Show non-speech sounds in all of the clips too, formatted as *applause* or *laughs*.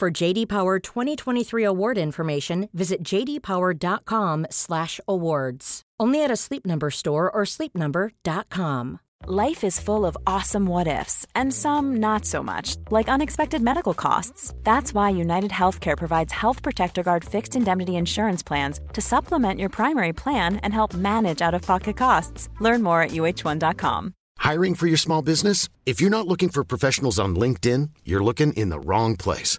For JD Power 2023 award information, visit jdpower.com/awards. Only at a Sleep Number store or sleepnumber.com. Life is full of awesome what ifs, and some not so much, like unexpected medical costs. That's why United Healthcare provides Health Protector Guard fixed indemnity insurance plans to supplement your primary plan and help manage out of pocket costs. Learn more at uh1.com. Hiring for your small business? If you're not looking for professionals on LinkedIn, you're looking in the wrong place.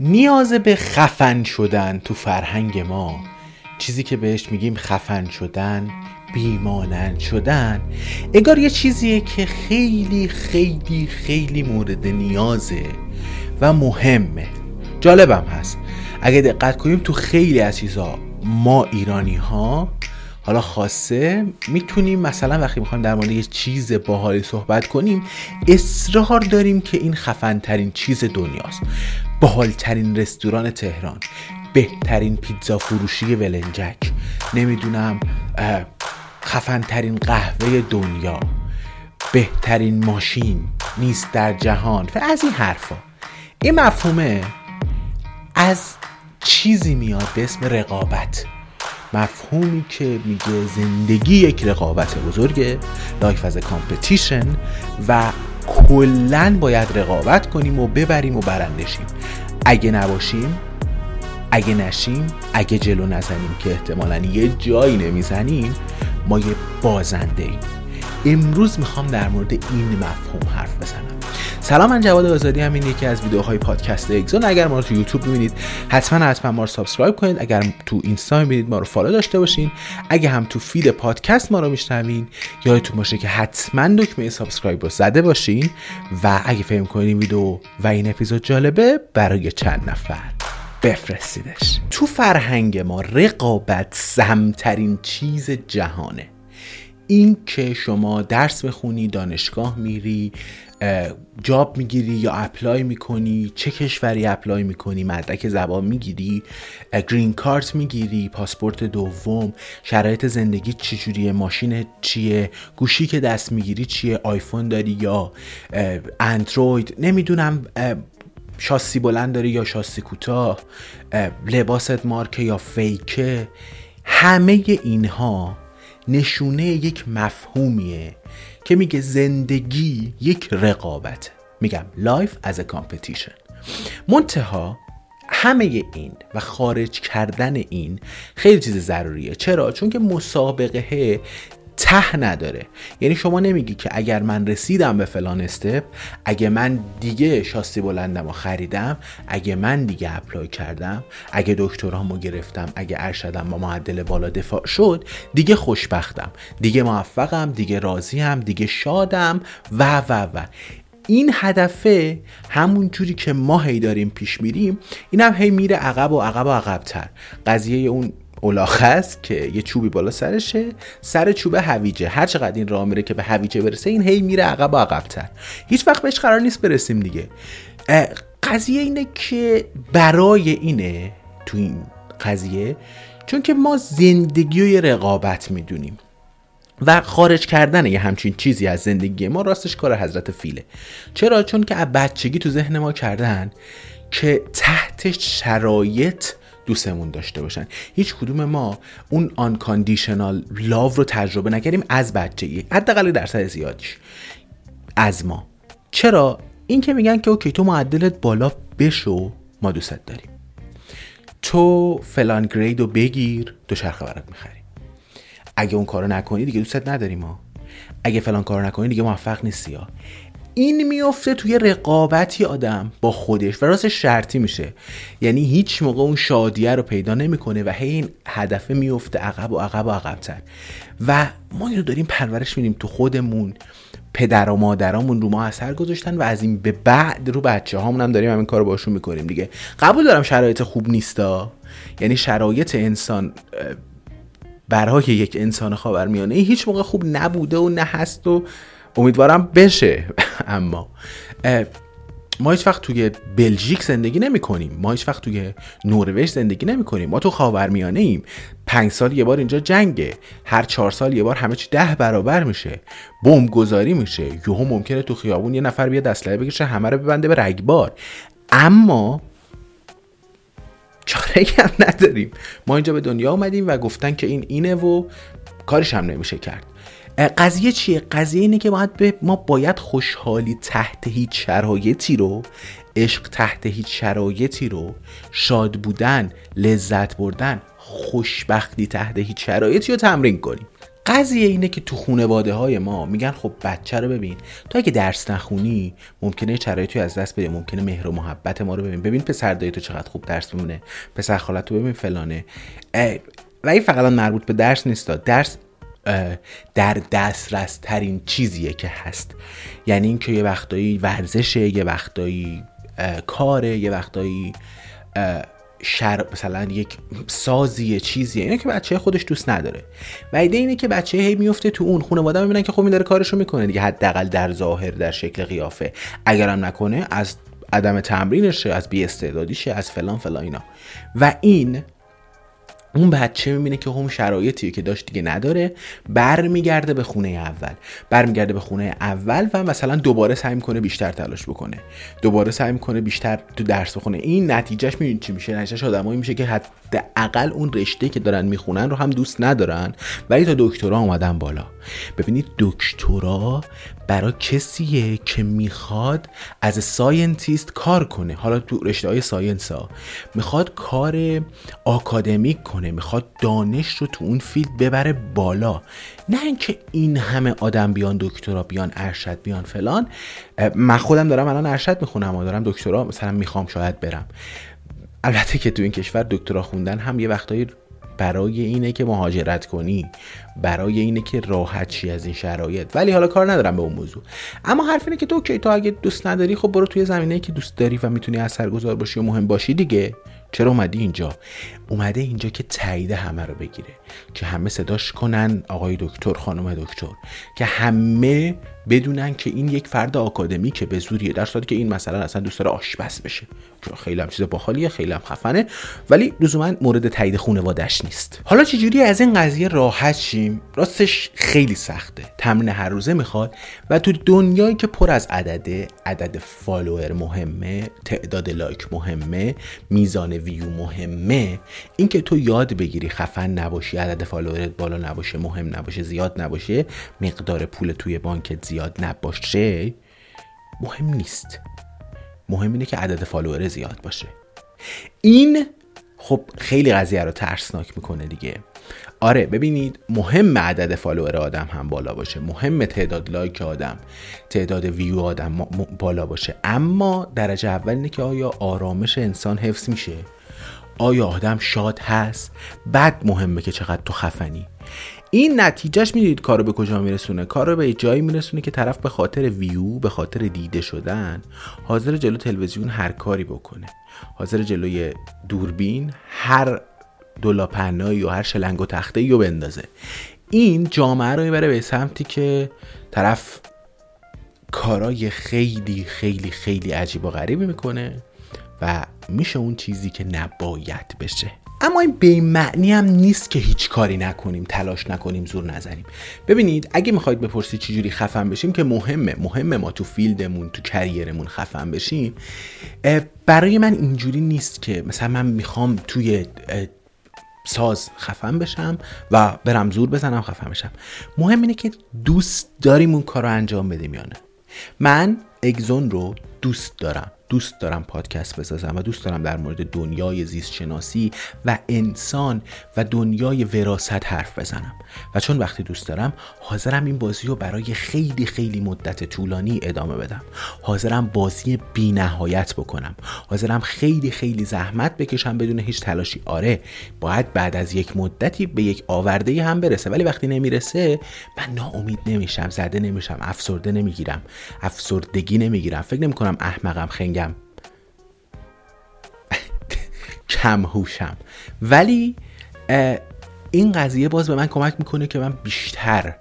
نیاز به خفن شدن تو فرهنگ ما. چیزی که بهش میگیم خفن شدن بیمانند شدن. اگار یه چیزیه که خیلی خیلی خیلی مورد نیازه و مهمه. جالبم هست. اگه دقت کنیم تو خیلی از چیزها ما ایرانی ها حالا خاصه می‌تونیم مثلا وقتی می‌خوایم در مورد یه چیز باحالی صحبت کنیم اصرار داریم که این خفن ترین چیز دنیاست. باحالترین رستوران تهران بهترین پیتزا فروشی ولنجک نمی‌دونم خفنترین قهوه دنیا بهترین ماشین نیست در جهان و از این حرفا. این مفهومه از چیزی میاد به اسم رقابت. مفهومی که میگه زندگی یک رقابت بزرگه life is competition و کلا باید رقابت کنیم و ببریم و برنده شیم. اگه نباشیم اگه نشیم اگه جلو نزنیم که احتمالا یه جایی نمی‌زنیم ما یه بازنده ایم. امروز می‌خوام در مورد این مفهوم حرف بزنم. سلام من جواد آزادی‌ام. این یکی از ویدیوهای پادکست اگزون. اگر ما رو تو یوتیوب می‌بینید حتما حتما ما رو subscribe کنید. اگر تو اینستا می‌بینید ما رو follow داشته باشین. اگه هم تو feed پادکست ما رو میشنوین یادتون باشه که حتما دکمه subscribe رو زده باشین. و اگه فکر می‌کنید ویدیو و این اپیزود جالبه برای چند نفر بفرستیدش. تو فرهنگ ما رقابت سمی‌ترین چیز جهانه. این که شما درس بخونی دانشگاه میری job می‌گیری یا apply می‌کنی چه کشوری apply می‌کنی؟ مدرک زبان می‌گیری green card می‌گیری پاسپورت دوم شرایط زندگی چجوریه ماشین چیه گوشی که دست می‌گیری چیه آیفون داری یا اندروید نمی‌دونم شاسی بلند داری یا شاسی کوتاه لباست مارکه یا fake ه همه اینها نشونه یک مفهومیه که میگه زندگی یک رقابت میگم life is competition منتها همه این و خارج کردن این خیلی چیز ضروریه. چرا؟ چون که مسابقه ته نداره. یعنی شما نمیگی که اگر من رسیدم به فلان استپ اگه من دیگه شاسی بلندم و خریدم اگه من دیگه اپلای کردم اگه دکترامو گرفتم اگه ارشدم با معدل بالا دفاع شد دیگه خوشبختم. دیگه موفقم دیگه راضیم دیگه شادم و و و. این هدفه همون جوری که ما هی داریم پیش میریم این هم هی میره عقب و عقب و عقبتر. قضیه اون اولاخه است که یه چوبی بالا سرشه سر چوب هویجه. هر چقدر این راه میره که به هویجه برسه این هی میره عقب و عقبتر. هیچ وقت بهش قرار نیست برسیم دیگه. قضیه اینه که برای اینه تو این قضیه چون که ما زندگی و رقابت می‌دونیم. و خارج کردن یه همچین چیزی از زندگی ما راستش کار حضرت فیله. چرا؟ چون که از بچگی تو ذهن ما کردن که تحت شرایط دوستمون داشته باشن. هیچ کدوم ما اون unconditional love رو تجربه نکردیم از بچگی. حداقل درصد زیادیش. از ما. چرا؟ این که میگن که okay تو معدلت بالا بشو ما دوستت داریم. تو فلان grade رو بگیر دوچرخه برات می‌خریم اگه اون کارو نکنی دیگه دوستت نداریم ما. اگه فلان کارو نکنی دیگه موفق نیستی یا این میفته توی رقابتی آدم با خودش و راستش شرطی میشه. یعنی هیچ موقع اون شادیه رو پیدا نمی‌کنه و هی این هدفه میفته عقب و عقب و عقبتر. و ما اینو داریم پرورش میدیم تو خودمون پدر و مادرامون رو ما اثر گذاشتن و از این به بعد رو بچه هامون هم داریم همین کار رو باشون می‌کنیم دیگه. قبول دارم شرایط خوب نیستا. یعنی شرایط انسان برای یک انسان خاورمیانه هیچ موقع خوب نبوده و نه هست و امیدوارم بشه. *laughs* اما ما هیچ وقت توی بلژیک زندگی نمی کنیم ما هیچ وقت توی نروژ زندگی نمی کنیم ما تو خاورمیانه ایم. پنج سال یه بار اینجا جنگه. هر چهار سال یه بار همه چی ده برابر میشه. بمب گذاری میشه. یهو ممکنه تو خیابون یه نفر بیاد اسلحه بگیره همه رو ببنده به رگبار. اما چاره هم نداریم. ما اینجا به دنیا اومدیم و گفتن که این اینه و کارش هم نمیشه کرد. قضیه چیه؟ قضیه اینه که باید به ما باید خوشحالی تحت هیچ شرایطی رو عشق تحت هیچ شرایطی رو شاد بودن لذت بردن خوشبختی تحت هیچ شرایطی رو تمرین کنیم. قضیه اینه که تو خونواده های ما میگن خب بچه رو ببین. تو اگه درس نخونی ممکنه شرایطی از دست بده ممکنه مهر و محبت ما رو ببین. ببین پسر دایی تو چقدر خوب درس میمونه پسر خالت تو ببین فلانه. و این فقط مربوط به درس نیست درس در دسترس ترین چیزیه که هست. یعنی اینکه یه وقتایی ورزشه یه وقتایی کاره یه وقتایی شر مثلا یک سازی چیزیه. اینه که بچه خودش دوست نداره. و ایده اینه که بچه هی میفته تو اون خانواده می‌بینن که خب این داره کارشو می‌کنه دیگه حداقل در ظاهر در شکل قیافه. اگرم نکنه از عدم تمرینشه از بی استعدادیشه از فلان فلان اینا. و این اون بچه می‌بینه که اون شرایطی که داشت دیگه نداره برمیگرده به خونه اول. برمیگرده به خونه اول و مثلا دوباره سعی کنه بیشتر تلاش بکنه. دوباره سعی کنه بیشتر تو درس بخونه. این نتیجهش می‌بینید چی میشه؟ نتیجهش آدمایی میشه که حداقل اون رشته که دارن می‌خونن رو هم دوست ندارن ولی تا دکترا اومدن بالا. ببینید دکترا برای کسیه که می‌خواد as a scientist کار کنه. حالا تو رشته های science ها می‌خواد کار آکادمیک کنه. می‌خواد دانش رو تو اون field ببره بالا. نه اینکه این همه آدم بیان دکترا بیان ارشد بیان فلان. من خودم دارم الان ارشد می‌خونم و دارم دکترا مثلا می‌خوام شاید برم. البته که تو این کشور دکترا خوندن هم یه وقتایی برای اینه که مهاجرت کنی برای اینه که راحت چی از این شرایط. ولی حالا کار ندارم به اون موضوع. اما حرف اینه که تو اوکی تو اگه دوست نداری خب برو توی زمینه که دوست داری و می‌تونی اثرگذار باشی و مهم باشی دیگه. چرا اومدی اینجا؟ اومده اینجا که تایید همه رو بگیره که همه صداش کنن آقای دکتر خانم دکتر که همه بدونن که این یک فرد آکادمی که به زوریه در صورتی که این مثلا اصلا دوست داره آشپز بشه. چون خیلی هم چیز باحالیه خیلی هم خفنه ولی لزوما مورد تایید خانواده‌اش نیست. حالا چجوری از این قضیه راحت شیم؟ راستش خیلی سخته. تمرین هر روزه می‌خواد و تو دنیایی که پر از عدده عدد follower مهمه تعداد like مهمه میزان ویو مهمه. اینکه تو یاد بگیری خفن نباشی عدد follower ت بالا نباشه مهم نباشه زیاد نباشه مقدار پول توی بانکت زیاد نباشه مهم نیست. مهم اینه که عدد follower زیاد باشه. این خب خیلی قضیه رو ترسناک می‌کنه دیگه. آره ببینید مهم عدد follower آدم هم بالا باشه. مهم تعداد like آدم تعداد ویو آدم بالا باشه. اما درجه اول اینه که آیا آرامش انسان حفظ میشه؟ آیا آدم شاد هست؟ بعد مهمه که چقدر تو خفنی. این نتیجه‌ش می‌دونید کارو به کجا میرسونه. کارو به جایی میرسونه که طرف به خاطر ویو به خاطر دیده شدن حاضر جلو تلویزیون هر کاری بکنه. حاضر جلوی دوربین هر دلاپنایی و هر شلنگ و تخته رو بندازه. این جامعه رو می‌بره به سمتی که طرف کارای خیلی خیلی خیلی عجیب و غریبی می‌کنه و میشه اون چیزی که نباید بشه. اما این به معنی هم نیست که هیچ کاری نکنیم تلاش نکنیم زور نزنیم. ببینید اگه می‌خواید بپرسید چجوری خفن بشیم که مهمه. مهمه ما تو فیلدمون تو کریرمون خفن بشیم. برای من اینجوری نیست که مثلا من می‌خوام توی ساز خفن بشم و برم زور بزنم خفن بشم. مهم اینه که دوست داریم اون کار رو انجام بدیم یا نه. من اگزون رو دوست دارم دوست دارم پادکست بسازم و دوست دارم در مورد دنیای زیست شناسی و انسان و دنیای وراست حرف بزنم. و چون وقتی دوست دارم حاضرم این بازی رو برای خیلی خیلی مدت طولانی ادامه بدم. حاضرم بازی بی نهایت بکنم. حاضرم خیلی خیلی زحمت بکشم بدون هیچ تلاشی. آره باید بعد از یک مدتی به یک آورده هم برسه ولی وقتی نمی‌رسه من ناامید نمیشم زده نمیشم افسرده نمی‌گیرم افسردگی نمی‌گیرم. فکر نمی‌کنم احمقم خنگم. *laughs* کم هوشم. ولی این قضیه باز به من کمک می‌کنه که من بیشتر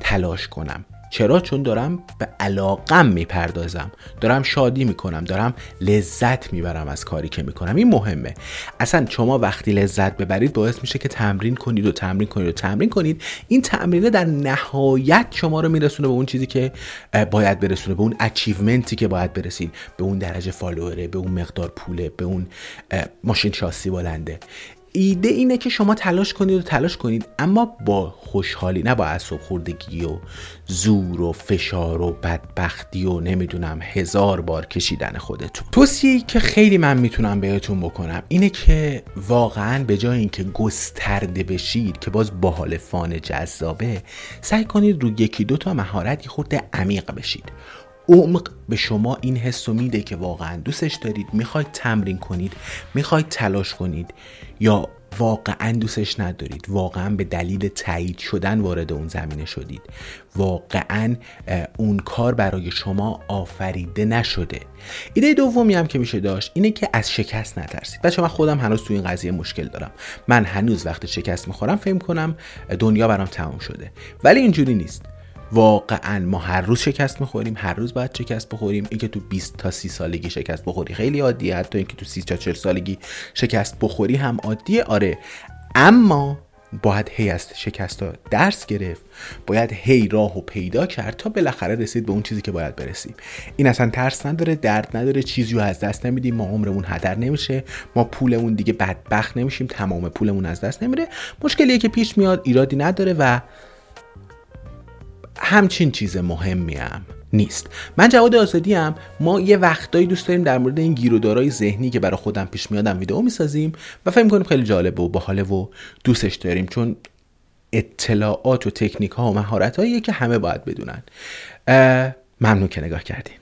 تلاش کنم. چرا؟ چون دارم به علاقم می‌پردازم. دارم شادی می‌کنم. دارم لذت می‌برم از کاری که می‌کنم. این مهمه. اصلا شما وقتی لذت ببرید باعث میشه که تمرین کنید و تمرین کنید و تمرین کنید. این تمرینه در نهایت شما رو میرسونه به اون چیزی که باید برسونه. به اون اچیومنتی که باید برسید به اون درجه فالووره به اون مقدار پوله به اون ماشین شاسی بلنده. ایده اینه که شما تلاش کنید و تلاش کنید. اما با خوشحالی نه با عصب خوردگی و زور و فشار و بدبختی و نمی‌دونم هزار بار کشیدن خودتون. توصیه که خیلی من می‌تونم بهتون بکنم اینه که واقعا به جای اینکه گسترده بشید که باز با حال فان جذابه سعی کنید رو یکی دو تا مهارت خورده عمیق بشید. عمق به شما این حس میده که واقعا دوستش دارید می‌خواید تمرین کنید می‌خواید تلاش کنید یا واقعا دوستش ندارید. واقعا به دلیل تایید شدن وارد اون زمینه شدید. واقعا اون کار برای شما آفریده نشده. ایده دومی هم که میشه داشت اینه که از شکست نترسید. بچه من خودم هنوز تو این قضیه مشکل دارم. من هنوز وقتی شکست می‌خورم فکر کنم دنیا برام تمام شده. ولی اینجوری نیست. واقعا ما هر روز شکست می‌خوریم هر روز باید شکست بخوریم. اینکه تو 20 تا 30 سالگی شکست بخوری خیلی عادیه. حتی اینکه تو 30 تا 40 سالگی شکست بخوری هم عادیه. آره. اما باید هی از شکست ها درس گرفت. باید هی راه و پیدا کرد تا بالاخره رسید به اون چیزی که باید برسیم. این اصلا ترس نداره درد نداره. چیزی رو از دست نمیدیم. ما عمرمون هدر نمیشه. ما پولمون دیگه بدبخت نمیشیم. تمام پولمون از دست نمیره. مشکلیه که پیش میاد ایرادی نداره و همچین چیز مهمی هم نیست. من جواد آزادی هم ما یه وقتایی دوست داریم در مورد این گیرودارای ذهنی که برای خودم پیش میادم ویدیو می‌سازیم و فکر کنیم خیلی جالبه و باحاله و دوستش داریم چون اطلاعات و تکنیک ها و مهارت که همه باید بدونن. ممنون که نگاه کردیم